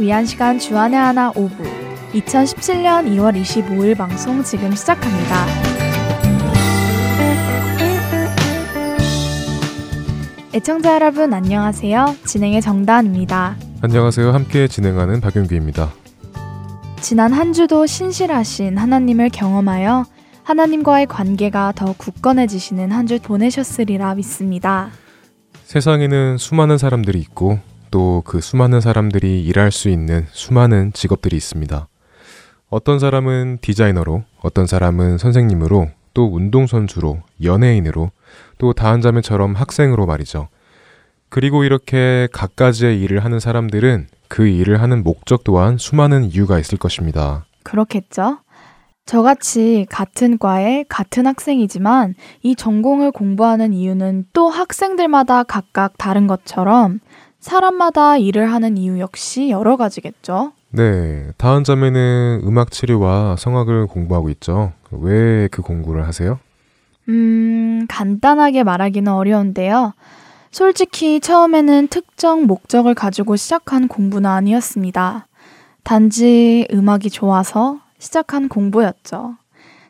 위한 시간 주안의 하나 5부 2017년 2월 25일 방송 지금 시작합니다. 애청자 여러분 안녕하세요. 진행의 정다은입니다. 안녕하세요. 함께 진행하는 박윤규입니다. 지난 한 주도 신실하신 하나님을 경험하여 하나님과의 관계가 더 굳건해지시는 한 주 보내셨으리라 믿습니다. 세상에는 수많은 사람들이 있고 또 그 수많은 사람들이 일할 수 있는 수많은 직업들이 있습니다. 어떤 사람은 디자이너로, 어떤 사람은 선생님으로, 또 운동선수로, 연예인으로, 또 다한자매처럼 학생으로 말이죠. 그리고 이렇게 각가지의 일을 하는 사람들은 그 일을 하는 목적 또한 수많은 이유가 있을 것입니다. 그렇겠죠? 저같이 같은 과에 같은 학생이지만 이 전공을 공부하는 이유는 또 학생들마다 각각 다른 것처럼 사람마다 일을 하는 이유 역시 여러 가지겠죠? 네, 다은 자매는 음악 치료와 성악을 공부하고 있죠. 왜 그 공부를 하세요? 음, 간단하게 말하기는 어려운데요. 솔직히 처음에는 특정 목적을 가지고 시작한 공부는 아니었습니다. 단지 음악이 좋아서 시작한 공부였죠.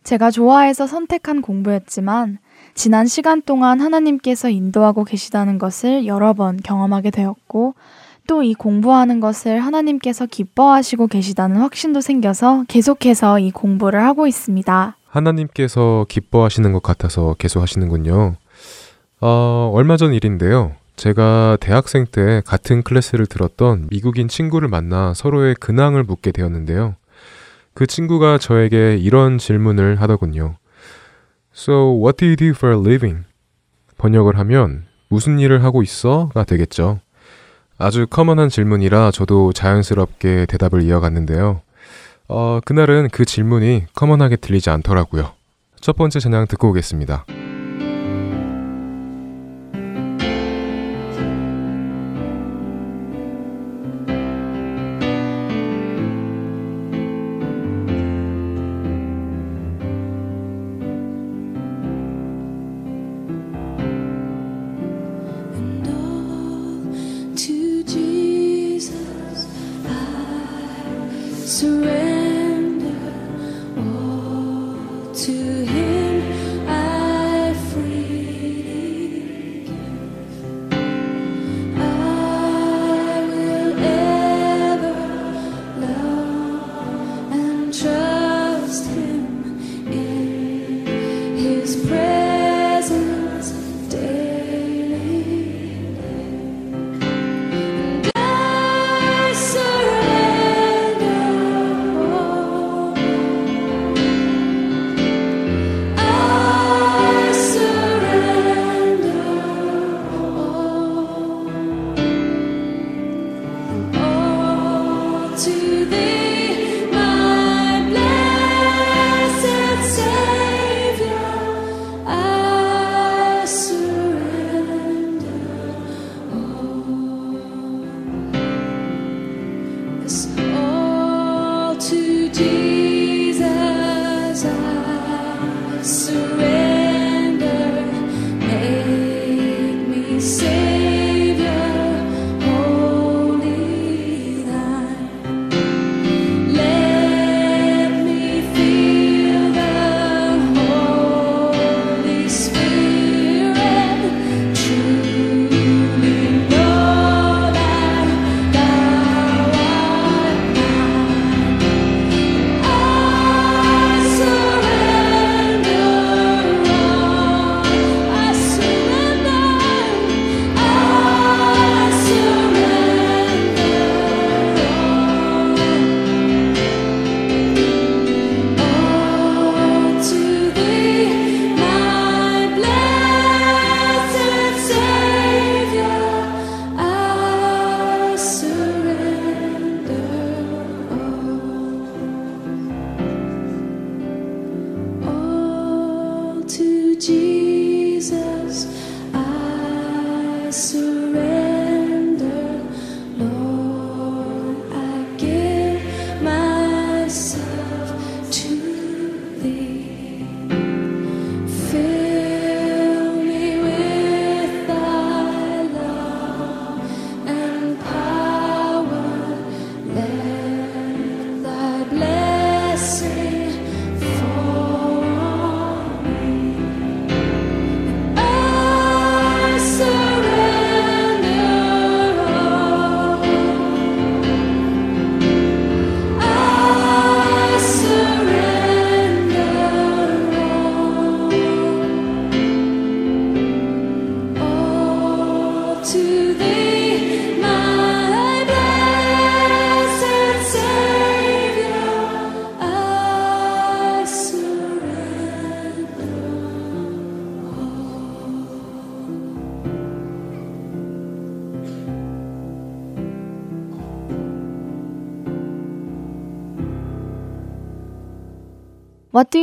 제가 좋아해서 선택한 공부였지만 지난 시간 동안 하나님께서 인도하고 계시다는 것을 여러 번 경험하게 되었고 또 이 공부하는 것을 하나님께서 기뻐하시고 계시다는 확신도 생겨서 계속해서 이 공부를 하고 있습니다. 하나님께서 기뻐하시는 것 같아서 계속 하시는군요. 어, 얼마 전 일인데요. 제가 대학생 때 같은 클래스를 들었던 미국인 친구를 만나 서로의 근황을 묻게 되었는데요. 그 친구가 저에게 이런 질문을 하더군요. So, what do you do for a living? 번역을 하면 무슨 일을 하고 있어?가 되겠죠. 아주 커먼한 질문이라 저도 자연스럽게 대답을 이어갔는데요. 어, 그날은 그 질문이 커먼하게 들리지 않더라고요. 첫 번째 찬양 듣고 오겠습니다.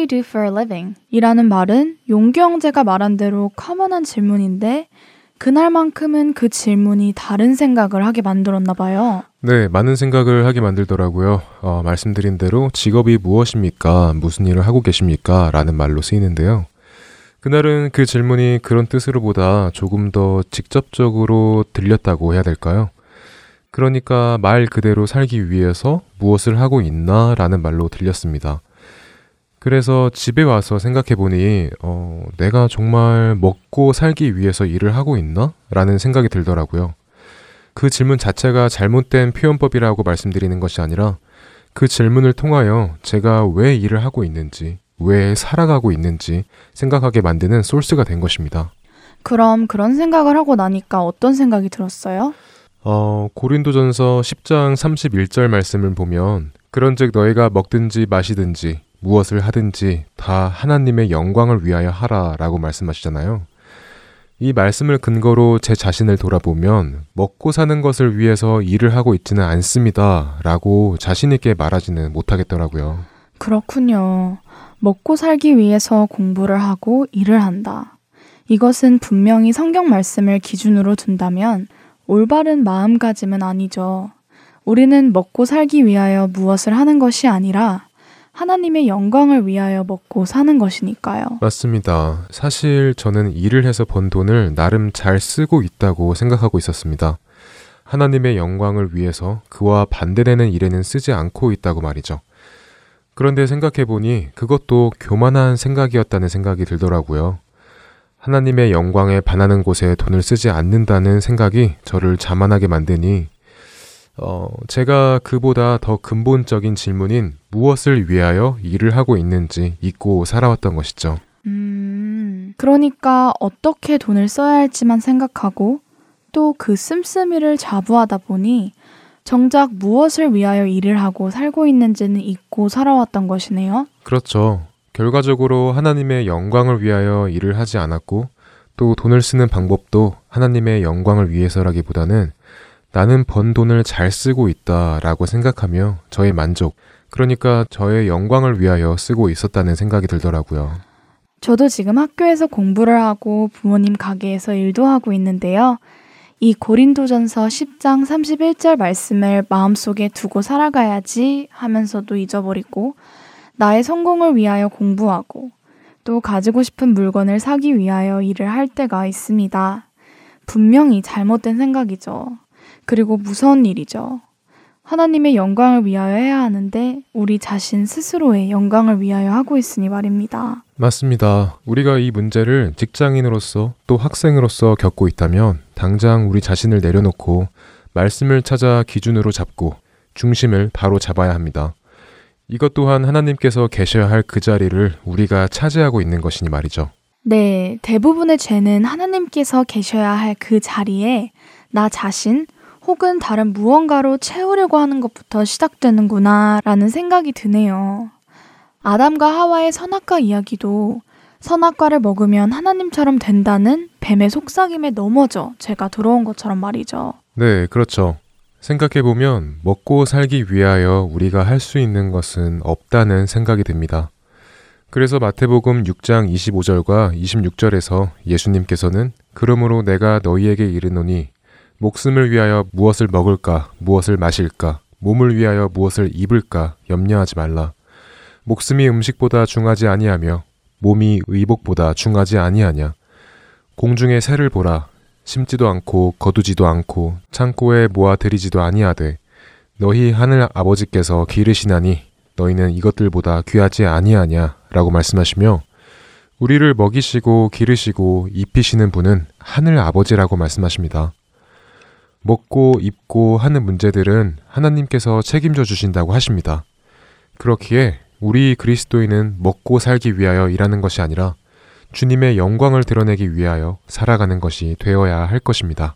Do for a living? 이라는 말은 용규 형제가 말한 대로 커먼한 질문인데 그날만큼은 그 질문이 다른 생각을 하게 만들었나 봐요. 네, 많은 생각을 하게 만들더라고요. 어, 말씀드린 대로 직업이 무엇입니까? 무슨 일을 하고 계십니까? 라는 말로 쓰이는데요. 그날은 그 질문이 그런 뜻으로보다 조금 더 직접적으로 들렸다고 해야 될까요? 그러니까 말 그대로 살기 위해서 무엇을 하고 있나? 라는 말로 들렸습니다. 그래서 집에 와서 생각해 보니, 어, 내가 정말 먹고 살기 위해서 일을 하고 있나? 라는 생각이 들더라고요. 그 질문 자체가 잘못된 표현법이라고 말씀드리는 것이 아니라 그 질문을 통하여 제가 왜 일을 하고 있는지, 왜 살아가고 있는지 생각하게 만드는 소스가 된 것입니다. 그럼 그런 생각을 하고 나니까 어떤 생각이 들었어요? 어, 고린도전서 10장 31절 말씀을 보면 그런즉 너희가 먹든지 마시든지 무엇을 하든지 다 하나님의 영광을 위하여 하라 라고 말씀하시잖아요. 이 말씀을 근거로 제 자신을 돌아보면 먹고 사는 것을 위해서 일을 하고 있지는 않습니다 라고 자신있게 말하지는 못하겠더라고요. 그렇군요. 먹고 살기 위해서 공부를 하고 일을 한다. 이것은 분명히 성경 말씀을 기준으로 둔다면 올바른 마음가짐은 아니죠. 우리는 먹고 살기 위하여 무엇을 하는 것이 아니라 하나님의 영광을 위하여 먹고 사는 것이니까요. 맞습니다. 사실 저는 일을 해서 번 돈을 나름 잘 쓰고 있다고 생각하고 있었습니다. 하나님의 영광을 위해서 그와 반대되는 일에는 쓰지 않고 있다고 말이죠. 그런데 생각해보니 그것도 교만한 생각이었다는 생각이 들더라고요. 하나님의 영광에 반하는 곳에 돈을 쓰지 않는다는 생각이 저를 자만하게 만드니 어, 제가 그보다 더 근본적인 질문인 무엇을 위하여 일을 하고 있는지 잊고 살아왔던 것이죠. 음, 그러니까 어떻게 돈을 써야 할지만 생각하고 또 그 씀씀이를 자부하다 보니 정작 무엇을 위하여 일을 하고 살고 있는지는 잊고 살아왔던 것이네요. 그렇죠. 결과적으로 하나님의 영광을 위하여 일을 하지 않았고 또 돈을 쓰는 방법도 하나님의 영광을 위해서라기보다는 나는 번 돈을 잘 쓰고 있다 라고 생각하며 저의 만족, 그러니까 저의 영광을 위하여 쓰고 있었다는 생각이 들더라고요. 저도 지금 학교에서 공부를 하고 부모님 가게에서 일도 하고 있는데요. 이 고린도전서 10장 31절 말씀을 마음속에 두고 살아가야지 하면서도 잊어버리고 나의 성공을 위하여 공부하고 또 가지고 싶은 물건을 사기 위하여 일을 할 때가 있습니다. 분명히 잘못된 생각이죠. 그리고 무서운 일이죠. 하나님의 영광을 위하여 해야 하는데 우리 자신 스스로의 영광을 위하여 하고 있으니 말입니다. 맞습니다. 우리가 이 문제를 직장인으로서 또 학생으로서 겪고 있다면 당장 우리 자신을 내려놓고 말씀을 찾아 기준으로 잡고 중심을 바로 잡아야 합니다. 이것 또한 하나님께서 계셔야 할 그 자리를 우리가 차지하고 있는 것이니 말이죠. 네, 대부분의 죄는 하나님께서 계셔야 할 그 자리에 나 자신 혹은 다른 무언가로 채우려고 하는 것부터 시작되는구나 라는 생각이 드네요. 아담과 하와의 선악과 이야기도 선악과를 먹으면 하나님처럼 된다는 뱀의 속삭임에 넘어져 제가 들어온 것처럼 말이죠. 네, 그렇죠. 생각해보면 먹고 살기 위하여 우리가 할 수 있는 것은 없다는 생각이 듭니다. 그래서 마태복음 6장 25절과 26절에서 예수님께서는 그러므로 내가 너희에게 이르노니 목숨을 위하여 무엇을 먹을까, 무엇을 마실까, 몸을 위하여 무엇을 입을까 염려하지 말라. 목숨이 음식보다 중하지 아니하며 몸이 의복보다 중하지 아니하냐. 공중의 새를 보라. 심지도 않고 거두지도 않고 창고에 모아 들이지도 아니하되 너희 하늘 아버지께서 기르시나니 너희는 이것들보다 귀하지 아니하냐라고 말씀하시며 우리를 먹이시고 기르시고 입히시는 분은 하늘 아버지라고 말씀하십니다. 먹고 입고 하는 문제들은 하나님께서 책임져 주신다고 하십니다. 그렇기에 우리 그리스도인은 먹고 살기 위하여 일하는 것이 아니라 주님의 영광을 드러내기 위하여 살아가는 것이 되어야 할 것입니다.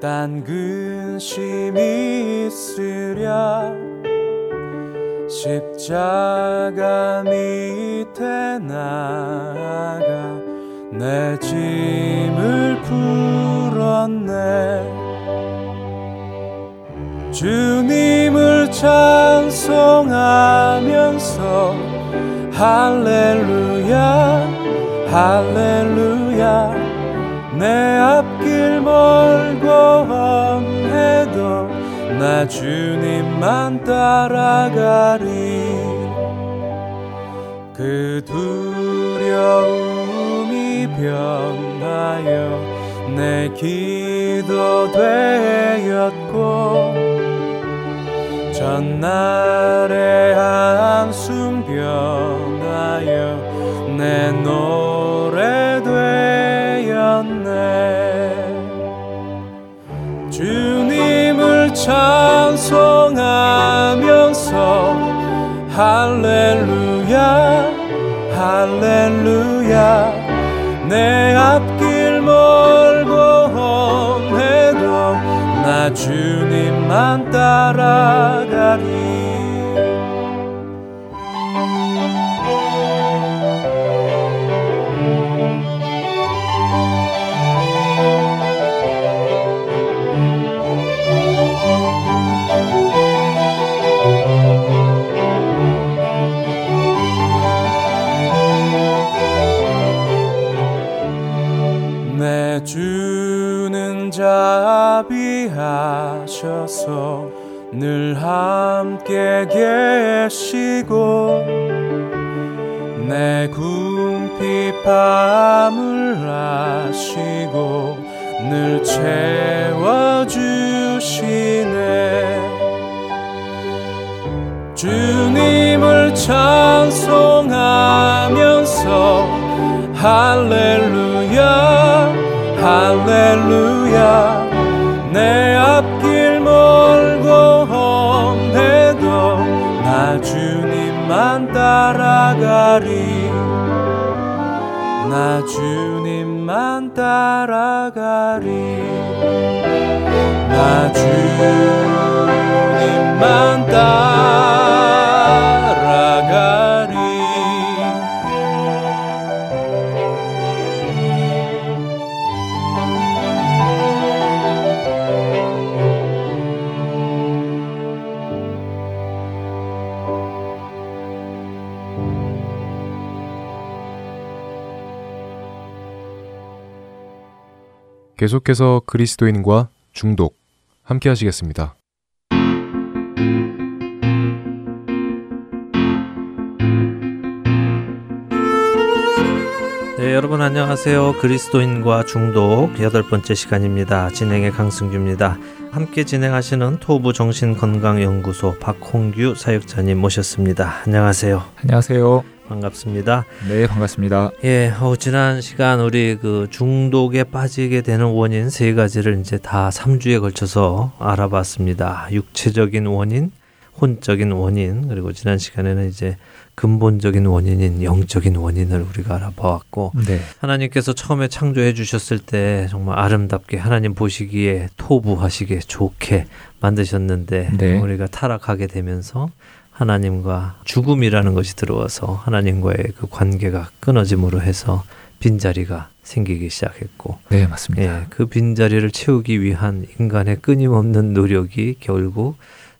딴 근심이 있으랴. 십자가 밑에 나가 내 짐을 풀었네. 주님을 찬송하면서 할렐루야 할렐루야 내 앞길 멀고 험해도 나 주님만 따라가리. 그 두려움이 변하여 내 기도 되었고 전날의 한숨 변하여 내노 찬송하면서 할렐루야 할렐루야. 내 앞길 멀고 험해도 나 주님만 따라가리 하셔서 늘 함께 계시고 내 궁핍함을 아시고 늘 채워주시네. 주님을 찬송하면서 할렐루야 할렐루야 내 앞길 멀고 험해도 나 주님만 따라가리. 나 주님만 따라가리. 나 주님만 따라가리 계속해서 그리스도인과 중독 함께 하시겠습니다. 네, 여러분 안녕하세요. 그리스도인과 중독 여덟 번째 시간입니다. 진행의 강승규입니다. 함께 진행하시는 토부 정신건강연구소 박홍규 사역자님 모셨습니다. 안녕하세요. 안녕하세요. 반갑습니다. 네, 반갑습니다. 예, 어, 지난 시간 우리 그 중독에 빠지게 되는 원인 세 가지를 이제 다 3주에 걸쳐서 알아봤습니다. 육체적인 원인, 혼적인 원인, 그리고 지난 시간에는 이제 근본적인 원인인 영적인 원인을 우리가 알아보았고 네. 하나님께서 처음에 창조해 주셨을 때 정말 아름답게 하나님 보시기에 토부하시게 좋게 만드셨는데 네. 우리가 타락하게 되면서 하나님과 죽음이라는 것이 들어와서 하나님과의 그 관계가 끊어짐으로 해서 빈자리가 생기기 시작했고 네, 맞습니다. 예, 그 빈자리를 채우기 위한 인간의 끊임없는 노력이 결국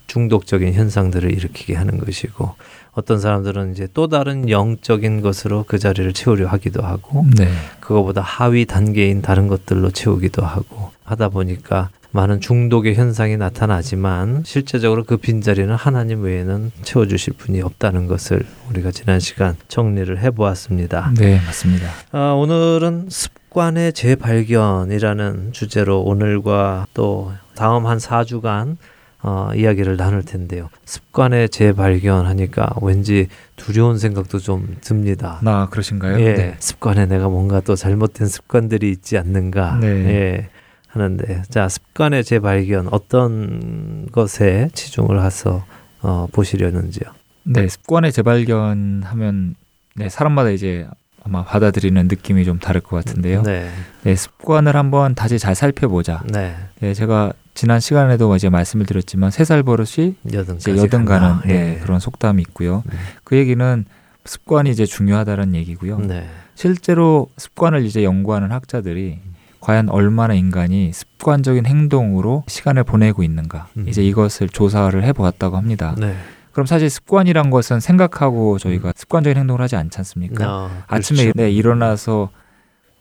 중독적인 현상들을 일으키게 하는 것이고 어떤 사람들은 이제 또 다른 영적인 것으로 그 자리를 채우려 하기도 하고 네. 그거보다 하위 단계인 다른 것들로 채우기도 하고 하다 보니까 많은 중독의 현상이 나타나지만 실제적으로 그 빈자리는 하나님 외에는 채워주실 분이 없다는 것을 우리가 지난 시간 정리를 해보았습니다. 네, 맞습니다. 아, 오늘은 습관의 재발견이라는 주제로 오늘과 또 다음 한 4주간 어, 이야기를 나눌 텐데요. 습관의 재발견하니까 왠지 두려운 생각도 좀 듭니다. 나 그러신가요? 예, 네. 습관에 내가 뭔가 또 잘못된 습관들이 있지 않는가. 네. 예, 하는데 자 습관의 재발견 어떤 것에 치중을 해서 어, 보시려는지요. 네, 습관의 재발견하면 네, 사람마다 이제 아마 받아들이는 느낌이 좀 다를 것 같은데요. 네, 네, 습관을 한번 다시 잘 살펴보자. 네, 네, 제가 지난 시간에도 이제 말씀을 드렸지만 세 살 버릇이 여든까지 여든. 가는 네, 예. 그런 속담이 있고요. 음. 그 얘기는 습관이 이제 중요하다는 얘기고요. 네. 실제로 습관을 이제 연구하는 학자들이 과연 얼마나 인간이 습관적인 행동으로 시간을 보내고 있는가 음. 이제 이것을 조사를 해보았다고 합니다. 네. 그럼 사실 습관이란 것은 생각하고 저희가 습관적인 행동을 하지 않지 않습니까? 아, 아침에 그렇죠. 네, 일어나서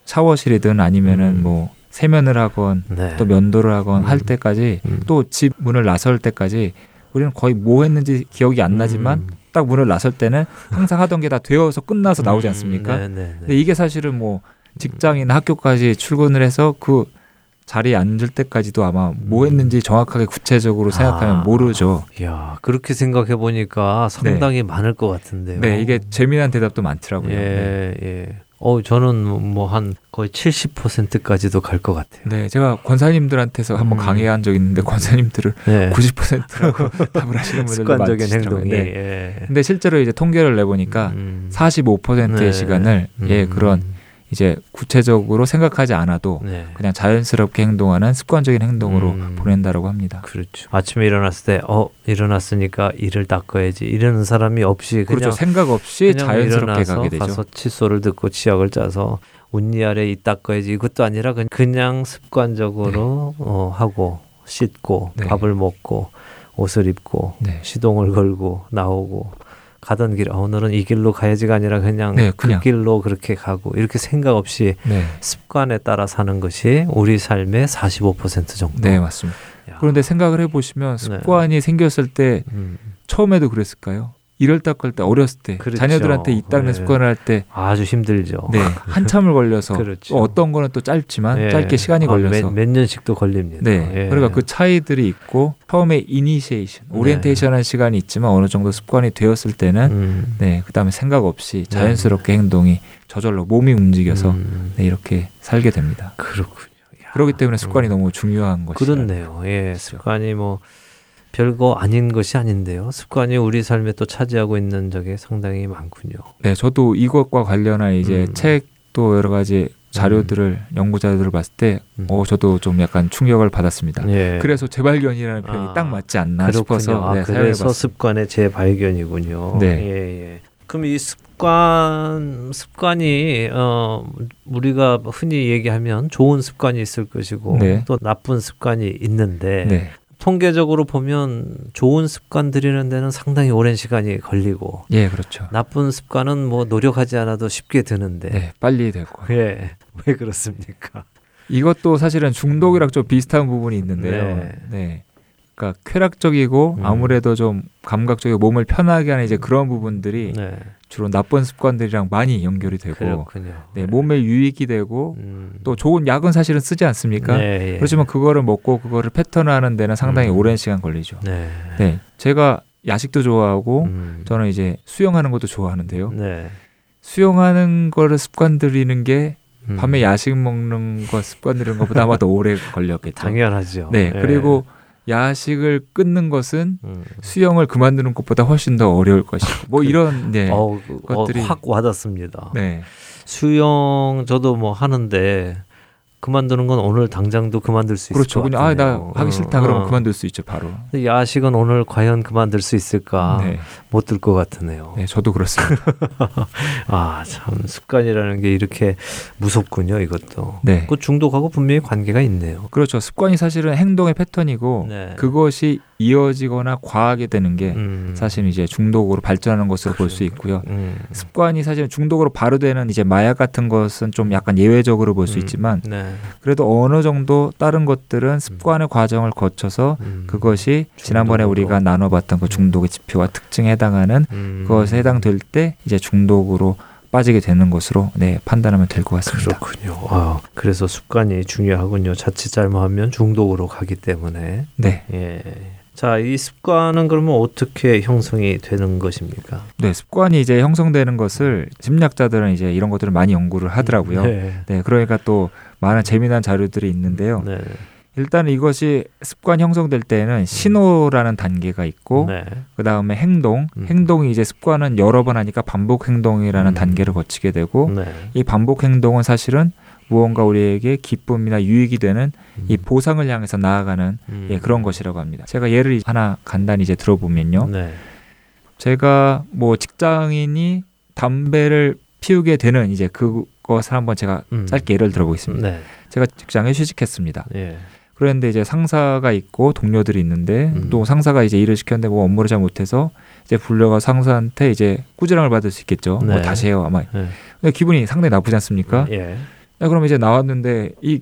샤워실이든 아니면은 음. 뭐 세면을 하건 네. 또 면도를 하건 음. 할 때까지 음. 또집 문을 나설 때까지 우리는 거의 뭐 했는지 기억이 안 나지만 음. 딱 문을 나설 때는 항상 하던 게 다 되어서 끝나서 나오지 음, 않습니까? 네, 네, 네. 근데 이게 사실은 뭐 직장이나 학교까지 출근을 해서 그 자리에 앉을 때까지도 아마 뭐 했는지 정확하게 구체적으로 생각하면 음. 아. 모르죠. 야 그렇게 생각해 보니까 상당히 많을 것 같은데요. 네, 이게 재미난 대답도 많더라고요. 네. 예, 예. 어, 저는 뭐 한 거의 70%까지도 갈 것 같아요. 네, 제가 권사님들한테서 한번 음. 강의한 적이 있는데 권사님들은 네. 90%라고 답을 하시는 분들도 습관적인 많으시더라고요. 행동이. 네. 예. 근데 실제로 이제 통계를 내 보니까 음. 45%의 네. 시간을 예 음. 그런 이제 구체적으로 생각하지 않아도 네. 그냥 자연스럽게 행동하는 습관적인 행동으로 음. 보낸다라고 합니다. 그렇죠. 아침에 일어났을 때, 어, 일어났으니까 이를 닦아야지. 이러는 사람이 없이 그냥 그렇죠. 생각 없이 그냥 자연스럽게 일어나서 가게 되죠. 가서 칫솔을 듣고 치약을 짜서 운니 아래 이 닦아야지. 이것도 아니라 그냥, 그냥 습관적으로 어, 하고 씻고 네. 밥을 먹고 옷을 입고 네. 시동을 걸고 나오고 가던 길 아, 오늘은 이 길로 가야지가 아니라 그냥 네, 그 그냥. 길로 그렇게 가고 이렇게 생각 없이 네. 습관에 따라 사는 것이 우리 삶의 45% 정도. 네, 맞습니다. 야. 그런데 생각을 해보시면 습관이 생겼을 때 음, 처음에도 그랬을까요? 이를 닦을 때 어렸을 때 그렇죠. 자녀들한테 이 닦는 네. 습관을 할 때 아주 힘들죠. 네, 한참을 걸려서 그렇죠. 또 어떤 거는 또 짧지만 예. 짧게 시간이 아, 걸려서 몇, 몇 년씩도 걸립니다. 네. 예. 그러니까 그 차이들이 있고 처음에 이니시에이션, 네. 오리엔테이션한 시간이 있지만 어느 정도 습관이 되었을 때는 음, 네, 그다음에 생각 없이 자연스럽게 행동이 저절로 몸이 움직여서 음, 네, 이렇게 살게 됩니다. 그렇군요. 야, 그렇기 때문에 습관이 음. 너무 중요한 것이죠. 그렇네요. 예, 습관이 뭐 별거 아닌 것이 아닌데요. 습관이 우리 삶에 또 차지하고 있는 적이 상당히 많군요. 네, 저도 이것과 관련한 이제 음. 책도 여러 가지 자료들을 연구 자료들을 봤을 때, 음. 어 저도 좀 약간 충격을 받았습니다. 예. 그래서 재발견이라는 표현이 아, 딱 맞지 않나 그렇군요. 싶어서 아, 네, 그래서 사용해봤습니다. 습관의 재발견이군요. 네. 예, 예. 그럼 이 습관 습관이 어 우리가 흔히 얘기하면 좋은 습관이 있을 것이고 네. 또 나쁜 습관이 있는데 네, 통계적으로 보면 좋은 습관 들이는 데는 상당히 오랜 시간이 걸리고 예, 그렇죠. 나쁜 습관은 뭐 노력하지 않아도 쉽게 드는데 네, 빨리 되고 예. 왜 그렇습니까? 이것도 사실은 중독이랑 좀 비슷한 부분이 있는데요. 네. 네. 그러니까 쾌락적이고 음. 아무래도 좀 감각적이고 몸을 편하게 하는 이제 그런 부분들이 네. 주로 나쁜 습관들이랑 많이 연결이 되고 그렇군요. 네, 몸에 유익이 되고 음. 또 좋은 약은 사실은 쓰지 않습니까? 네, 예. 그렇지만 그거를 먹고 그거를 패턴화하는 데는 상당히 음. 오랜 시간 걸리죠. 네. 네. 제가 야식도 좋아하고 음. 저는 이제 수영하는 것도 좋아하는데요. 네. 수영하는 거를 습관 들이는 게 음. 밤에 야식 먹는 거 습관 들이는 것보다 아마 더 오래 걸렸겠죠. 당연하죠. 네. 예. 그리고 야식을 끊는 것은 음. 수영을 그만두는 것보다 훨씬 더 어려울 것이고 뭐 이런 네. 어, 그, 어, 것들이- 확 와닿습니다. 네. 수영 저도 뭐 하는데 그만두는 건 오늘 당장도 그만둘 수 있을 그렇죠. 것 그냥 아, 나 같네요. 하기 어, 싫다 그러면 어. 그만둘 수 있죠, 바로. 야식은 오늘 과연 그만둘 수 있을까? 네. 못들 것 같으네요. 네, 저도 그렇습니다. 아, 참 습관이라는 게 이렇게 무섭군요, 이것도. 네. 그 중독하고 분명히 관계가 있네요. 그렇죠. 습관이 사실은 행동의 패턴이고 네. 그것이 이어지거나 과하게 되는 게 음. 사실 이제 중독으로 발전하는 것으로 볼 수 있고요. 음. 습관이 사실 중독으로 바로 되는 이제 마약 같은 것은 좀 약간 예외적으로 볼수 음. 있지만 네. 그래도 어느 정도 다른 것들은 습관의 과정을 거쳐서 음. 그것이 지난번에 중독으로. 우리가 나눠봤던 그 중독의 지표와 특징에 해당하는 음. 그것에 해당될 때 이제 중독으로 빠지게 되는 것으로 네 판단하면 될 것 같습니다. 그렇군요. 아, 그래서 습관이 중요하군요. 자칫 잘못하면 중독으로 가기 때문에. 네, 예. 자, 이 습관은 그러면 어떻게 형성이 되는 것입니까? 네 습관이 이제 형성되는 것을 심리학자들은 이제 이런 것들을 많이 연구를 하더라고요. 네, 네. 그러니까 또 많은 재미난 자료들이 있는데요. 네. 일단 이것이 습관 형성될 때는 신호라는 단계가 있고 네. 그 다음에 행동, 음. 행동이 이제 습관은 여러 번 하니까 반복 행동이라는 음. 단계를 거치게 되고 네. 이 반복 행동은 사실은 무언가 우리에게 기쁨이나 유익이 되는 이 음. 보상을 향해서 나아가는 음. 예, 그런 것이라고 합니다. 제가 예를 하나 간단히 이제 들어보면요. 네. 제가 뭐 직장인이 담배를 피우게 되는 이제 그것을 한번 제가 음. 짧게 예를 들어보겠습니다. 네. 제가 직장에 취직했습니다. 예. 그런데 이제 상사가 있고 동료들이 있는데 음. 또 상사가 이제 일을 시켰는데 뭐 업무를 잘 못해서 이제 불려가 상사한테 이제 꾸지람을 받을 수 있겠죠. 네. 뭐 다시 해요 아마. 네. 근데 기분이 상당히 나쁘지 않습니까? 예. 야, 그럼 이제 나왔는데 이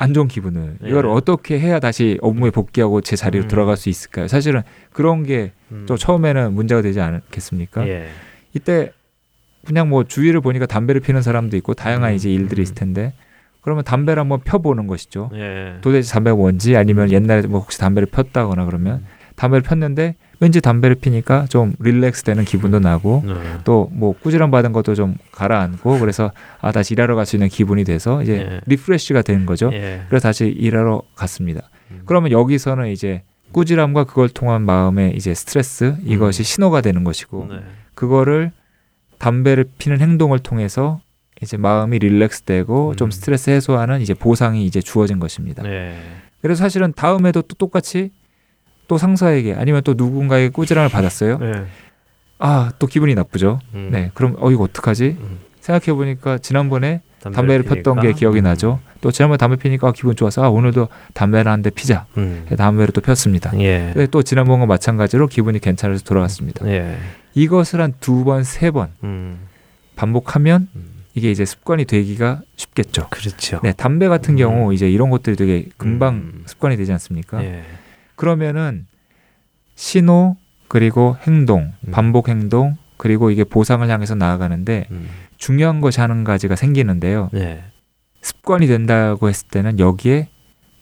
안 좋은 기분을 예. 이걸 어떻게 해야 다시 업무에 복귀하고 제 자리로 음. 들어갈 수 있을까요? 사실은 그런 게또 음. 처음에는 문제가 되지 않겠습니까? 예. 이때 그냥 뭐 주위를 보니까 담배를 피는 사람도 있고 다양한 음. 이제 일들이 있을 텐데 그러면 담배를 한번 펴보는 것이죠. 예. 도대체 담배가 뭔지 아니면 옛날에 뭐 혹시 담배를 폈다거나 그러면 담배를 폈는데 왠지 담배를 피니까 좀 relax 되는 기분도 나고 네. 또뭐 꾸지람 받은 것도 좀 가라앉고 그래서 아 다시 일하러 갈 수 있는 기분이 돼서 이제 예. refresh가 되는 거죠. 예. 그래서 다시 일하러 갔습니다. 음. 그러면 여기서는 이제 꾸지람과 그걸 통한 마음의 이제 스트레스 이것이 신호가 되는 것이고 네. 그거를 담배를 피는 행동을 통해서 이제 마음이 릴렉스되고 음. 좀 스트레스 해소하는 이제 보상이 이제 주어진 것입니다. 네. 그래서 사실은 다음에도 또 똑같이 또 상사에게 아니면 또 누군가에게 꾸지람을 받았어요. 네. 아 또 기분이 나쁘죠. 음. 네, 그럼 어 이거 어떡하지? 음. 생각해 보니까 지난번에 담배를 담배를 폈던 게. 기억이 음. 나죠. 또 지난번에 담배 피니까 아, 기분 좋아서 아, 오늘도 담배를 한 대 피자. 음. 담배를 또 폈습니다. 예. 근데 또 지난번과 마찬가지로 기분이 괜찮아서 돌아갔습니다. 예. 이것을 한 두 번, 세번 음. 반복하면 음. 이게 이제 습관이 되기가 쉽겠죠. 그렇죠. 네, 담배 같은 음. 경우 이제 이런 것들이 되게 금방 음. 습관이 되지 않습니까? 예. 그러면은 신호 그리고 행동, 음. 반복 행동 그리고 이게 보상을 향해서 나아가는데 음. 중요한 것이 한 가지가 생기는데요. 예. 습관이 된다고 했을 때는 여기에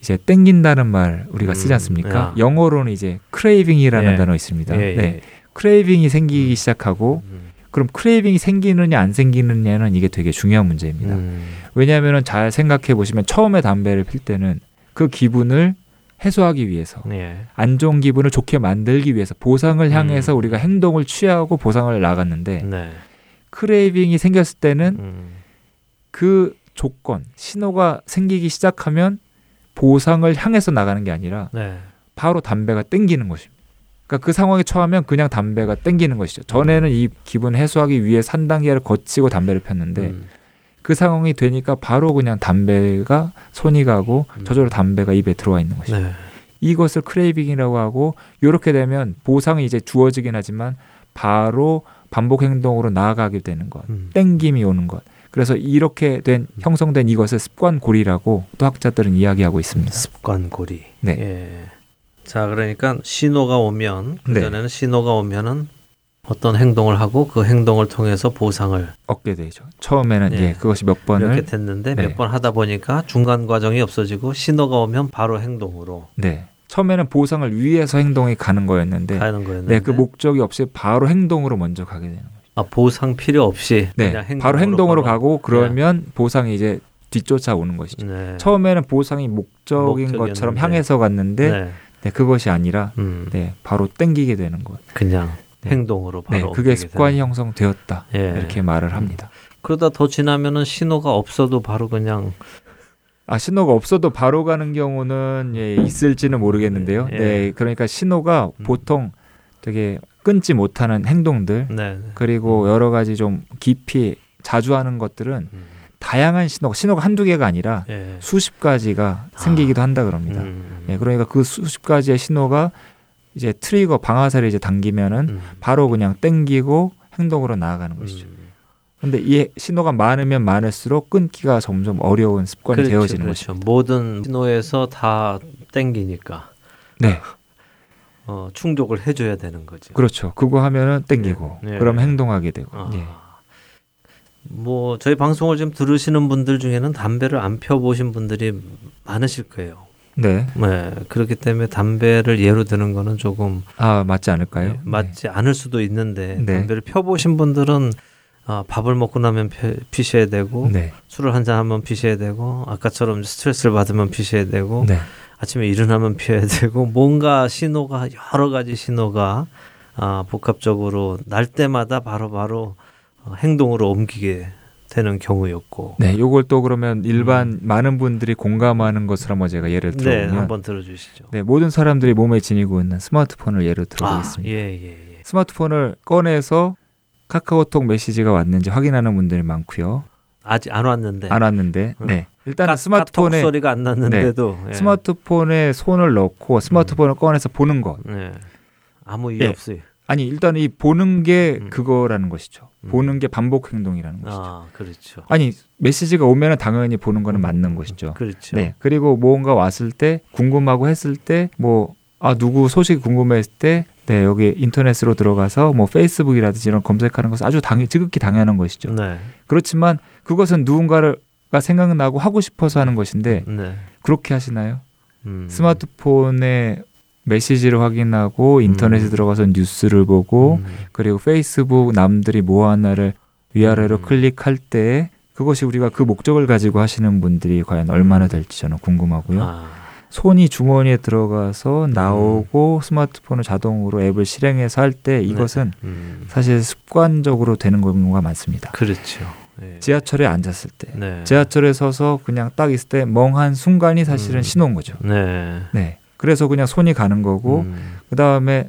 이제 땡긴다는 말 우리가 쓰지 음, 않습니까? 야. 영어로는 이제 크레이빙이라는 예. 단어 있습니다. 예, 예. 네. 크레이빙이 생기기 시작하고 음. 그럼 크레이빙이 생기느냐 안 생기느냐는 이게 되게 중요한 문제입니다. 음. 왜냐하면 잘 생각해 보시면 처음에 담배를 필 때는 그 기분을 해소하기 위해서 예. 안 좋은 기분을 좋게 만들기 위해서 보상을 향해서 음. 우리가 행동을 취하고 보상을 나갔는데 네. 크레이빙이 생겼을 때는 음. 그 조건 신호가 생기기 시작하면 보상을 향해서 나가는 게 아니라 네. 바로 담배가 땡기는 것입니다. 그러니까 그 상황에 처하면 그냥 담배가 땡기는 것이죠. 전에는 이 기분 해소하기 위해서 한 단계를 거치고 담배를 폈는데 음. 그 상황이 되니까 바로 그냥 담배가 손이 가고 음. 저절로 담배가 입에 들어와 있는 것이죠. 네. 이것을 크레이빙이라고 하고 이렇게 되면 보상이 이제 주어지긴 하지만 바로 반복 행동으로 나아가게 되는 것, 음. 땡김이 오는 것. 그래서 이렇게 된 형성된 이것을 습관고리라고 또 학자들은 이야기하고 있습니다. 습관고리. 네. 예. 자, 그러니까 신호가 오면 그 네. 전에는 신호가 오면은 어떤 행동을 하고 그 행동을 통해서 보상을 얻게 되죠. 처음에는 예. 예, 그것이 몇 이렇게 번을 됐는데 네. 몇번 하다 보니까 중간 과정이 없어지고 신호가 오면 바로 행동으로 네. 처음에는 보상을 위해서 행동이 가는 거였는데 가는 거였는데 네, 그 목적이 없이 바로 행동으로 먼저 가게 되는 거죠. 아, 보상 필요 없이 네. 행동으로 바로 행동으로 바로. 가고 그러면 보상이 이제 뒤쫓아 오는 것이죠. 네. 처음에는 보상이 목적인. 것처럼 향해서 갔는데 네. 네, 그것이 아니라 음. 네, 바로 땡기게 되는 것. 그냥 네. 행동으로 네, 바로 그게 옮기게 습관이 되는. 형성되었다. 예. 이렇게 말을 합니다. 그러다 더 지나면은 신호가 없어도 바로 그냥 아 신호가 없어도 바로 가는 경우는 예, 있을지는 모르겠는데요. 예. 네, 그러니까 신호가 음. 보통 되게 끊지 못하는 행동들 네. 네. 그리고 여러 가지 좀 깊이 자주 하는 것들은 음. 다양한 신호가 신호가 한두 개가 아니라 예. 수십 가지가 생기기도 한다 그럽니다. 음. 예, 그러니까 그 수십 가지의 신호가 이제 트리거 방아쇠를 이제 당기면은 음. 바로 그냥 땡기고 행동으로 나아가는 것이죠. 음. 근데 이 신호가 많으면 많을수록 끊기가 점점 어려운 습관이 그렇죠, 되어지는 그렇죠. 것이죠. 모든 신호에서 다 땡기니까 네, 어, 충족을 해줘야 되는 거죠. 그렇죠. 그거 하면은 땡기고 네. 그럼 행동하게 되고. 아. 예. 뭐 저희 방송을 지금 들으시는 분들 중에는 담배를 안 펴보신 분들이 많으실 거예요. 네, 네, 그렇기 때문에 담배를 예로 드는 거는 조금 아 맞지 않을까요? 네, 맞지 않을 수도 있는데 네. 담배를 펴보신 분들은 아, 밥을 먹고 나면 펴- 피셔야 되고 네, 술을 한 잔 하면 피셔야 되고 아까처럼 스트레스를 받으면 피셔야 되고 네, 아침에 일어나면 피해야 되고 뭔가 신호가 여러 가지 신호가 아, 복합적으로 날 때마다 바로바로 어, 행동으로 옮기게 되는 경우였고. 네, 요걸 또 그러면 일반 많은 분들이 공감하는 것으로 한번 제가 예를 네, 들어보면 한번 들어주시죠. 네, 모든 사람들이 몸에 지니고 있는 스마트폰을 예로 아, 들어보겠습니다. 예, 예, 예. 스마트폰을 꺼내서 카카오톡 메시지가 왔는지 확인하는 분들이 많고요. 아직 안 왔는데. 안 왔는데, 음. 네, 일단 카- 스마트폰에 소리가 안 났는데도. 예. 스마트폰에 손을 넣고 스마트폰을 꺼내서 보는 것. 예. 아무 이유 예. 없어요. 아니 일단 이 보는 게 음. 그거라는 것이죠. 음. 보는 게 반복 행동이라는 것이죠. 아, 그렇죠. 아니 메시지가 오면은 당연히 보는 거는 맞는 것이죠. 그렇죠. 네. 그리고 뭔가 왔을 때 궁금하고 했을 때 뭐 아 누구 소식이 궁금했을 때 네, 여기 인터넷으로 들어가서 뭐 페이스북이라든지 이런 검색하는 것은 아주 당연 지극히 당연한 것이죠. 네. 그렇지만 그것은 누군가가 생각나고 하고 싶어서 하는 것인데 네. 그렇게 하시나요? 음. 스마트폰에 메시지를 확인하고 인터넷에 음. 들어가서 뉴스를 보고 음. 그리고 페이스북 남들이 뭐 하나를 위아래로 음. 클릭할 때 그것이 우리가 그 목적을 가지고 하시는 분들이 과연 얼마나 음. 될지 저는 궁금하고요. 아. 손이 주머니에 들어가서 나오고 스마트폰을 자동으로 앱을 실행해서 할 때 이것은 음. 사실 습관적으로 되는 경우가 많습니다. 그렇죠. 예. 지하철에 앉았을 때, 네. 지하철에 서서 그냥 딱 있을 때 멍한 순간이 사실은 음. 신호인 거죠. 네. 네. 그래서 그냥 손이 가는 거고 음. 그 다음에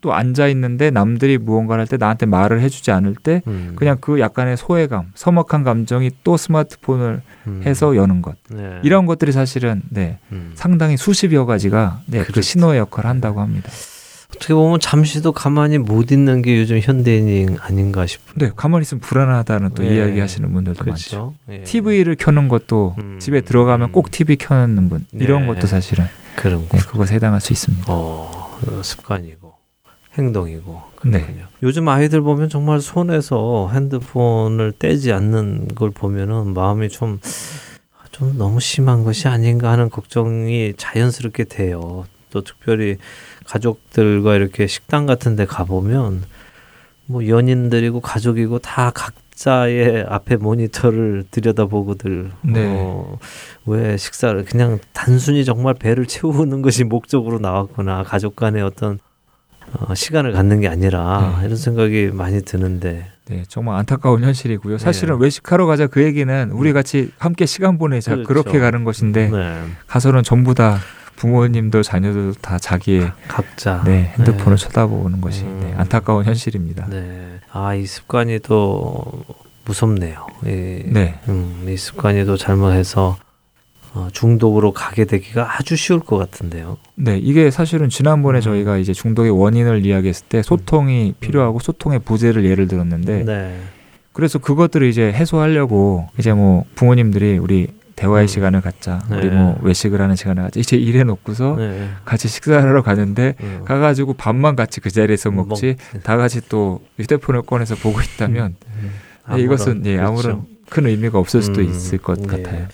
또 앉아 있는데 남들이 무언가를 할 때 나한테 말을 해주지 않을 때 음. 그냥 그 약간의 소외감, 서먹한 감정이 또 스마트폰을 음. 해서 여는 것 네. 이런 것들이 사실은 네 음. 상당히 수십여 가지가 네, 그 그렇죠. 신호의 역할을 한다고 합니다. 어떻게 보면 잠시도 가만히 못 있는 게 요즘 현대인 아닌가 싶어요. 네, 가만히 있으면 불안하다는 또 예. 이야기하시는 분들도 많죠. 그렇죠. 예. TV를 켜는 것도 음. 집에 들어가면 꼭 TV 켜는 분 이런 네. 것도 사실은 그런 거. 네, 그것에 해당할 수 있습니다. 어, 어, 습관이고 행동이고. 네. 그렇군요. 요즘 아이들 보면 정말 손에서 핸드폰을 떼지 않는 걸 보면은 마음이 좀, 좀 너무 심한 것이 아닌가 하는 걱정이 자연스럽게 돼요. 또 특별히 가족들과 이렇게 식당 같은 데 가보면 뭐 연인들이고 가족이고 다 각 자의 앞에 모니터를 들여다보고들 네. 어, 왜 식사를 그냥 단순히 정말 배를 채우는 것이 목적으로 나왔구나 가족 간의 어떤 어, 시간을 갖는 게 아니라 네. 이런 생각이 많이 드는데 네, 정말 안타까운 현실이고요. 사실은 네. 외식하러 가자 그 얘기는 우리 같이 함께 시간 보내자 그렇죠. 그렇게 가는 것인데 네, 가서는 전부 다 부모님도 자녀도 다 자기의 각자 네, 핸드폰을 네. 쳐다보는 것이 음. 네, 안타까운 현실입니다. 네. 아, 이 습관이 또 무섭네요. 이, 네. 음, 이 습관이 또 잘못해서 어, 중독으로 가게 되기가 아주 쉬울 것 같은데요. 네, 이게 사실은 지난번에 음. 저희가 이제 중독의 원인을 이야기했을 때 소통이 필요하고 소통의 부재를 예를 들었는데 네. 그래서 그것들을 이제 해소하려고 이제 뭐 부모님들이 우리 대화의 음. 시간을 갖자, 우리 네. 뭐 외식을 하는 시간을 갖자, 이제 이래 놓고서 네. 같이 식사를 하러 가는데 음. 가가지고 밥만 같이 그 자리에서 먹지 먹- 다 같이 또 휴대폰을 꺼내서 보고 있다면 음. 네, 이것은 예, 그렇죠. 아무런 큰 의미가 없을 수도 음, 있을 것 네. 같아요.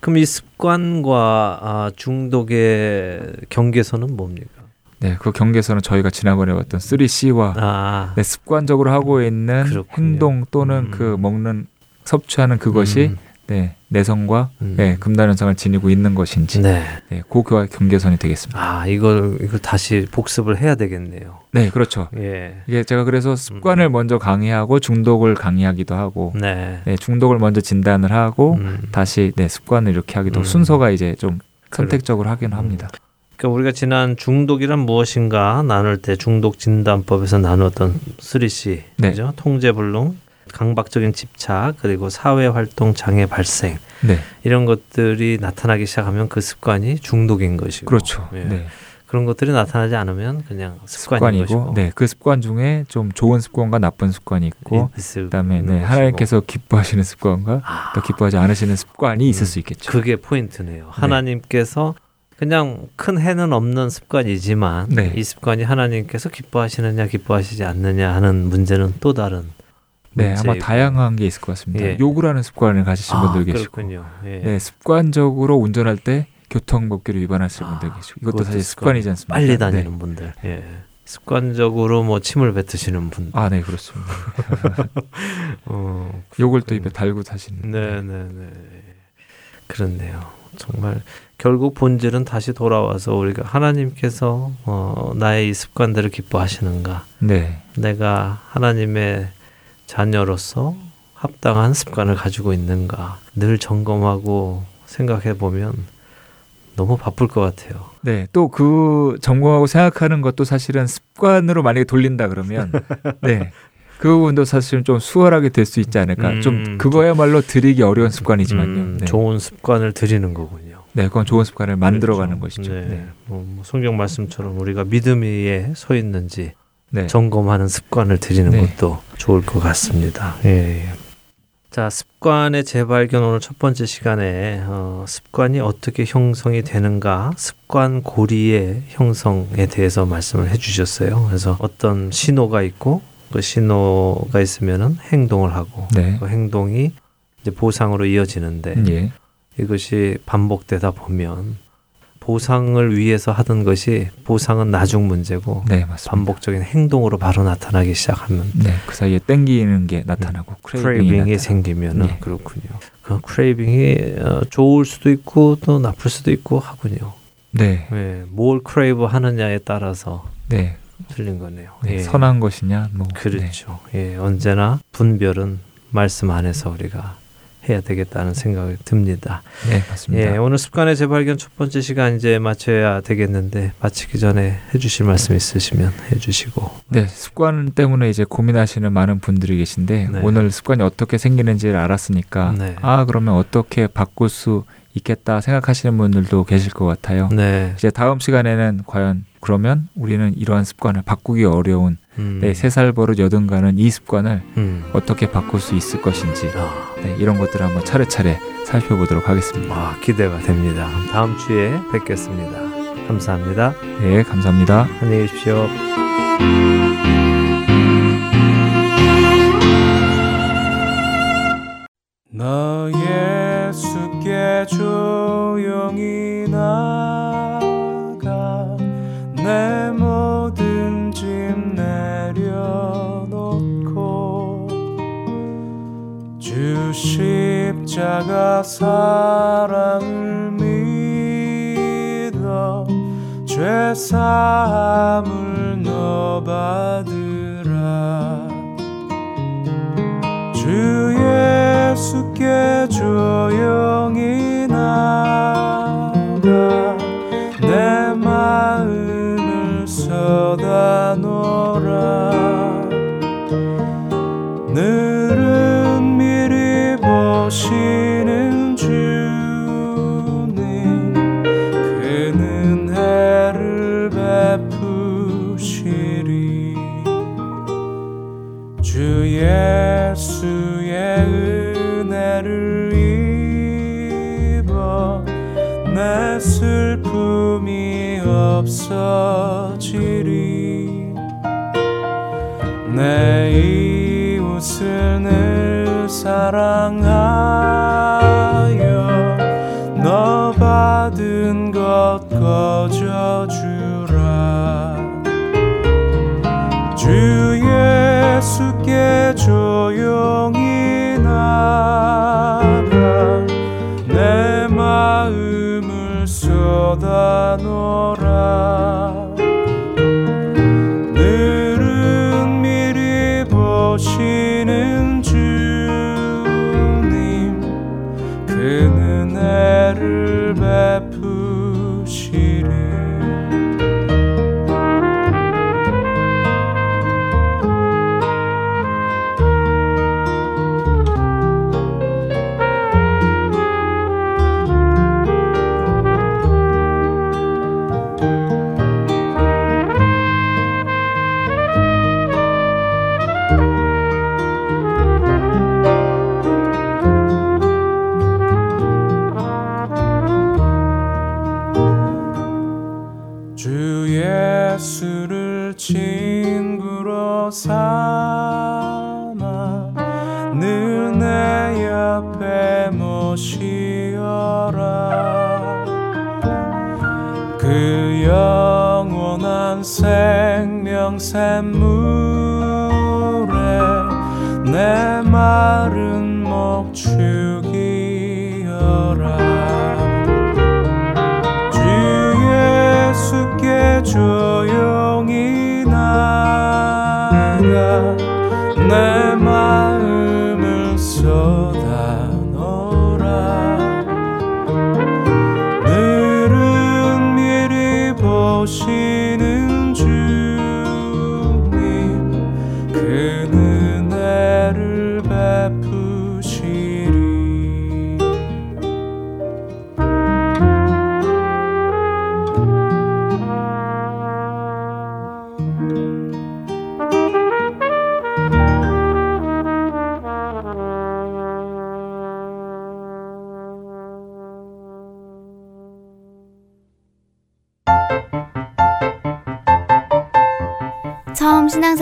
그럼 이 습관과 아, 중독의 경계선은 뭡니까? 네, 그 경계선은 저희가 지난번에 봤던 3C와 아, 네, 습관적으로 하고 있는 그렇군요. 행동 또는 음. 그 먹는 섭취하는 그것이 음, 네, 내성과 음. 네, 금단현상을 지니고 있는 것인지 네. 네, 그 교화 경계선이 되겠습니다. 아, 이걸 이걸 다시 복습을 해야 되겠네요. 네, 그렇죠. 예. 이게 제가 그래서 습관을 먼저 강의하고 중독을 강의하기도 하고 네. 네, 중독을 먼저 진단을 하고 음. 다시 네, 습관을 이렇게 하기도 음. 순서가 이제 좀 선택적으로 하긴 합니다. 그러니까 우리가 지난 중독이란 무엇인가 나눌 때 중독 진단법에서 나누었던 3C, 네. 그죠? 통제 불능, 강박적인 집착, 그리고 사회 활동 장애 발생 네, 이런 것들이 나타나기 시작하면 그 습관이 중독인 것이고, 그렇죠. 예. 네, 그런 것들이 나타나지 않으면 그냥 습관인 습관이고, 네, 그 습관 중에 좀 좋은 습관과 나쁜 습관이 있고, 그다음에 네. 하나님께서 기뻐하시는 습관과 아, 또 기뻐하지 않으시는 습관이 있을 음, 수 있겠죠. 그게 포인트네요. 하나님께서 그냥 큰 해는 없는 습관이지만 네. 이 습관이 하나님께서 기뻐하시느냐 기뻐하시지 않느냐 하는 문제는 또 다른 네, 아마. 다양한 게 있을 것 같습니다. 예. 욕을 하는 습관을 가지신 아, 분들 계시고. 예. 네, 습관적으로 운전할 때 교통법규를 위반하시는 아, 분들 계시고, 이것도 사실 습관. 습관이지 않습니까? 빨리 네. 다니는 분들, 예. 습관적으로 뭐 침을 뱉으시는 분, 아, 네, 그렇습니다. 어, 욕을 또 입에 달고 사시는. 네, 네, 네, 그렇네요. 정말 결국 본질은 다시 돌아와서 우리가 하나님께서 어, 나의 이 습관들을 기뻐하시는가? 네, 내가 하나님의 자녀로서 합당한 습관을 가지고 있는가 늘 점검하고 생각해 보면 너무 바쁠 것 같아요. 네, 또 그 점검하고 생각하는 것도 사실은 습관으로 만약에 돌린다 그러면 네. 그 부분도 사실은 좀 수월하게 될 수 있지 않을까. 음, 좀 그거야말로 들이기 어려운 습관이지만요. 음, 네. 좋은 습관을 들이는 거군요. 네, 그건 좋은 습관을 만들어가는 그렇죠. 것이죠. 네. 네. 뭐, 뭐 성경 말씀처럼 우리가 믿음 위에 서 있는지 네. 점검하는 습관을 들이는 네. 것도 좋을 것 같습니다. 예, 예. 자, 습관의 재발견 오늘 첫 번째 시간에 어, 습관이 어떻게 형성이 되는가 습관 고리의 형성에 대해서 말씀을 해주셨어요. 그래서 어떤 신호가 있고 그 신호가 있으면은 행동을 하고 네. 그 행동이 이제 보상으로 이어지는데 예. 이것이 반복되다 보면 보상을 위해서 하던 것이 보상은 나중 문제고 네. 반복적인 행동으로 바로 나타나기 시작하면 네, 그 사이에 땡기는 게 나타나고 craving이, craving이 나타나고. 생기면은 네. 그렇군요. 그 craving이 어, 좋을 수도 있고 또 나쁠 수도 있고 하군요. 네, 예, 뭘 crave 하느냐에 따라서 네, 틀린 거네요. 네, 예. 선한 것이냐, 뭐 그렇죠. 예, 언제나 분별은 말씀 안에서 우리가 해야 되겠다는 생각이 듭니다. 네, 네 맞습니다. 예, 오늘 습관의 재발견 첫 번째 시간 이제 마쳐야 되겠는데 마치기 전에 해주실 말씀 있으시면 해주시고. 네, 습관 때문에 이제 고민하시는 많은 분들이 계신데 네. 오늘 습관이 어떻게 생기는지를 알았으니까 네. 아 그러면 어떻게 바꿀 수 있겠다 생각하시는 분들도 계실 것 같아요. 네. 이제 다음 시간에는 과연 그러면 우리는 이러한 습관을 바꾸기 어려운 음, 네, 세살 버릇 여든 가는 이 습관을 음. 어떻게 바꿀 수 있을 것인지 아, 네, 이런 것들을 한번 차례차례 살펴보도록 하겠습니다. 와, 기대가 됩니다. 다음 주에 뵙겠습니다. 감사합니다. 네, 감사합니다. 안녕히 계십시오. 너 예수께 조용히 나 주 십자가 사랑을 믿어 죄 사함을 너 받으라. 주 예수께 조용히 나가 내 마음을 쏟아 놓 보시는 주님 그는 해를 베푸시리. 주 예수의 은혜를 입어 내 슬픔이 없어지리. 내 이웃을 늘 사랑하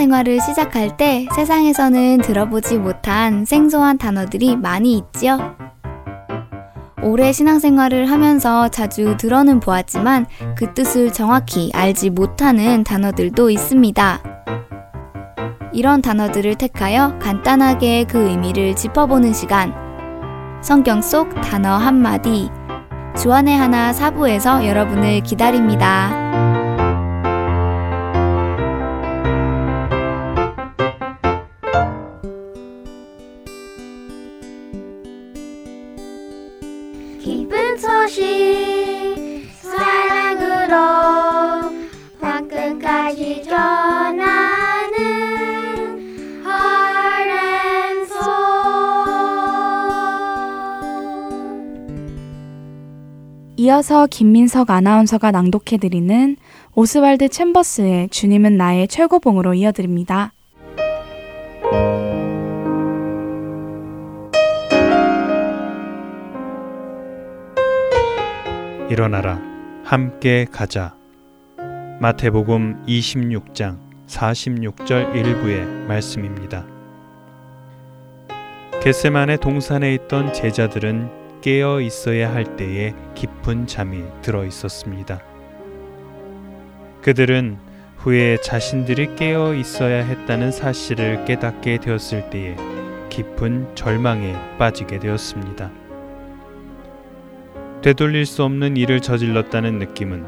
생활을 시작할 때 세상에서는 들어보지 못한 생소한 단어들이 많이 있지요. 오래 신앙생활을 하면서 자주 들어는 보았지만 그 뜻을 정확히 알지 못하는 단어들도 있습니다. 이런 단어들을 택하여 간단하게 그 의미를 짚어보는 시간. 성경 속 단어 한마디. 주안의 하나 사부에서 여러분을 기다립니다. 이어서 김민석 아나운서가 낭독해드리는 오스왈드 챔버스의 주님은 나의 최고봉으로 이어드립니다. 일어나라 함께 가자 마태복음 26장 46절 일부의 말씀입니다. 겟세만의 동산에 있던 제자들은 깨어 있어야 할 때에 깊은 잠이 들어 있었습니다. 그들은 후에 자신들이 깨어 있어야 했다는 사실을 깨닫게 되었을 때에 깊은 절망에 빠지게 되었습니다. 되돌릴 수 없는 일을 저질렀다는 느낌은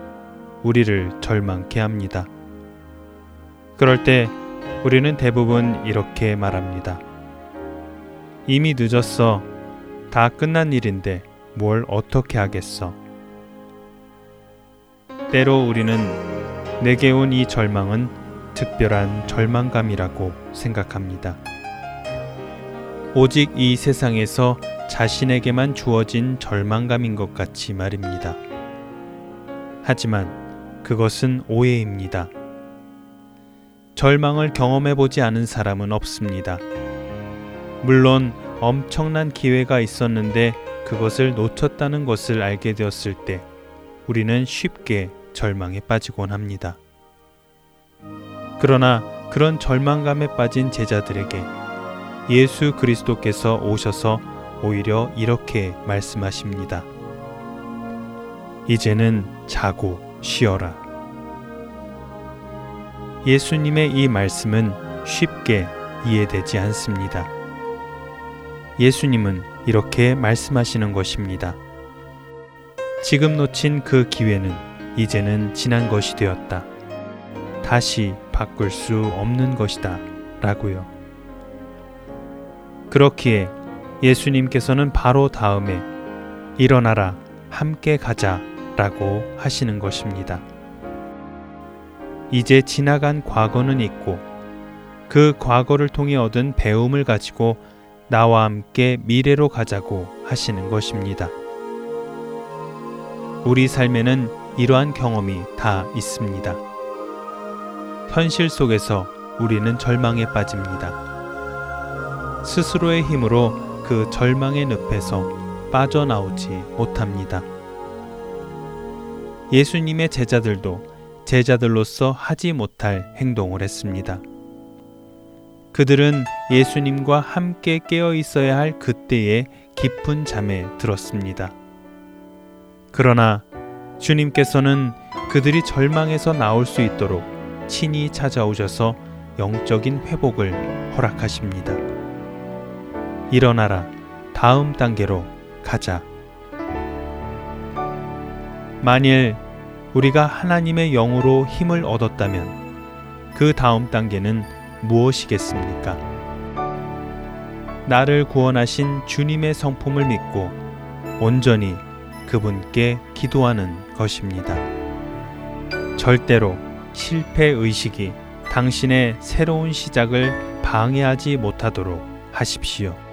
우리를 절망케 합니다. 그럴 때 우리는 대부분 이렇게 말합니다. 이미 늦었어. 다 끝난 일인데 뭘 어떻게 하겠어. 때로 우리는 내게 온 이 절망은 특별한 절망감이라고 생각합니다. 오직 이 세상에서 자신에게만 주어진 절망감인 것 같이 말입니다. 하지만 그것은 오해입니다. 절망을 경험해 보지 않은 사람은 없습니다. 물론 엄청난 기회가 있었는데 그것을 놓쳤다는 것을 알게 되었을 때 우리는 쉽게 절망에 빠지곤 합니다. 그러나 그런 절망감에 빠진 제자들에게 예수 그리스도께서 오셔서 오히려 이렇게 말씀하십니다. 이제는 자고 쉬어라. 예수님의 이 말씀은 쉽게 이해되지 않습니다. 예수님은 이렇게 말씀하시는 것입니다. 지금 놓친 그 기회는 이제는 지난 것이 되었다. 다시 바꿀 수 없는 것이다. 라고요. 그렇기에 예수님께서는 바로 다음에 일어나라, 함께 가자 라고 하시는 것입니다. 이제 지나간 과거는 있고 그 과거를 통해 얻은 배움을 가지고 나와 함께 미래로 가자고 하시는 것입니다. 우리 삶에는 이러한 경험이 다 있습니다. 현실 속에서 우리는 절망에 빠집니다. 스스로의 힘으로 그 절망의 늪에서 빠져나오지 못합니다. 예수님의 제자들도 제자들로서 하지 못할 행동을 했습니다. 그들은 예수님과 함께 깨어 있어야 할 그때에 깊은 잠에 들었습니다. 그러나 주님께서는 그들이 절망에서 나올 수 있도록 친히 찾아오셔서 영적인 회복을 허락하십니다. 일어나라. 다음 단계로 가자. 만일 우리가 하나님의 영으로 힘을 얻었다면 그 다음 단계는 무엇이겠습니까? 나를 구원하신 주님의 성품을 믿고 온전히 그분께 기도하는 것입니다. 절대로 실패 의식이 당신의 새로운 시작을 방해하지 못하도록 하십시오.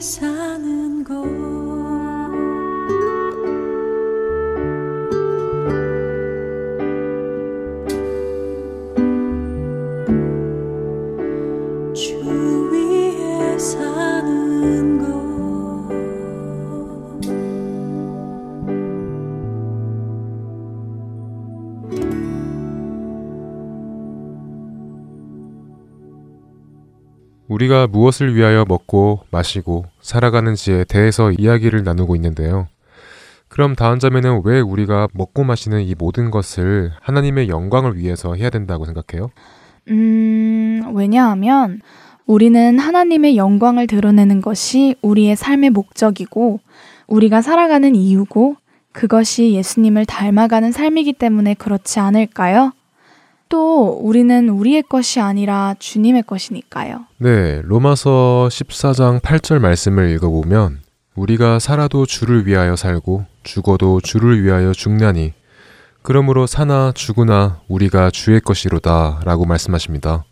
사는 곳 우리가 무엇을 위하여 먹고 마시고 살아가는지에 대해서 이야기를 나누고 있는데요. 그럼 다음 점에는 왜 우리가 먹고 마시는 이 모든 것을 하나님의 영광을 위해서 해야 된다고 생각해요? 음, 왜냐하면 우리는 하나님의 영광을 드러내는 것이 우리의 삶의 목적이고 우리가 살아가는 이유고 그것이 예수님을 닮아가는 삶이기 때문에 그렇지 않을까요? 또 우리는 우리의 것이 아니라 주님의 것이니까요. 네, 로마서 14장 8절 말씀을 읽어보면 우리가 살아도 주를 위하여 살고 죽어도 주를 위하여 죽나니 그러므로 사나 죽으나 우리가 주의 것이로다 라고 말씀하십니다.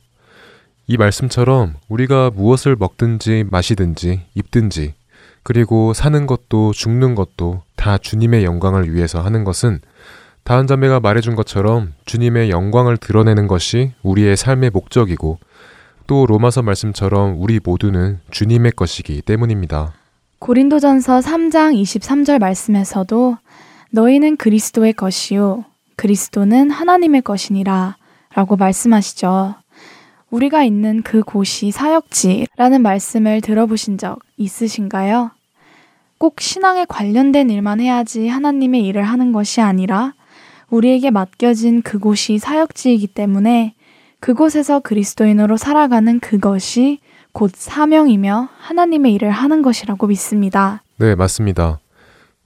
이 말씀처럼 우리가 무엇을 먹든지 마시든지 입든지 그리고 사는 것도 죽는 것도 다 주님의 영광을 위해서 하는 것은 다은 자매가 말해준 것처럼 주님의 영광을 드러내는 것이 우리의 삶의 목적이고 또 로마서 말씀처럼 우리 모두는 주님의 것이기 때문입니다. 고린도전서 3장 23절 말씀에서도 너희는 그리스도의 것이요 그리스도는 하나님의 것이니라 라고 말씀하시죠. 우리가 있는 그 곳이 사역지라는 말씀을 들어보신 적 있으신가요? 꼭 신앙에 관련된 일만 해야지 하나님의 일을 하는 것이 아니라 우리에게 맡겨진 그곳이 사역지이기 때문에 그곳에서 그리스도인으로 살아가는 그것이 곧 사명이며 하나님의 일을 하는 것이라고 믿습니다. 네, 맞습니다.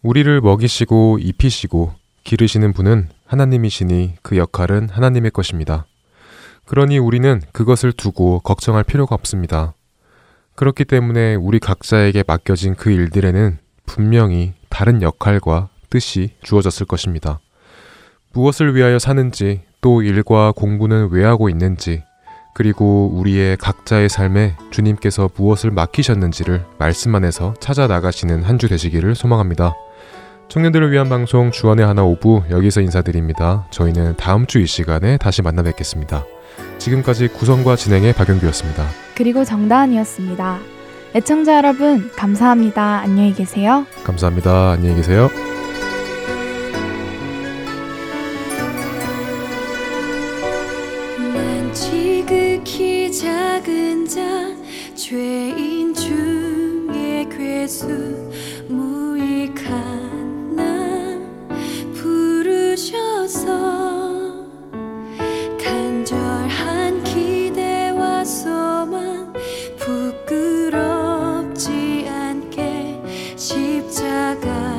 우리를 먹이시고 입히시고 기르시는 분은 하나님이시니 그 역할은 하나님의 것입니다. 그러니 우리는 그것을 두고 걱정할 필요가 없습니다. 그렇기 때문에 우리 각자에게 맡겨진 그 일들에는 분명히 다른 역할과 뜻이 주어졌을 것입니다. 무엇을 위하여 사는지 또 일과 공부는 왜 하고 있는지 그리고 우리의 각자의 삶에 주님께서 무엇을 맡기셨는지를 말씀 안에서 찾아 나가시는 한 주 되시기를 소망합니다. 청년들을 위한 방송 주안의 하나 오부 여기서 인사드립니다. 저희는 다음 주 이 시간에 다시 만나 뵙겠습니다. 지금까지 구성과 진행의 박영규였습니다. 그리고 정다은이었습니다. 애청자 여러분, 감사합니다. 안녕히 계세요. 감사합니다. 안녕히 계세요. 작은 자 죄인 중에 괴수 무익한 나 부르셔서 간절한 기대와 소망 부끄럽지 않게 십자가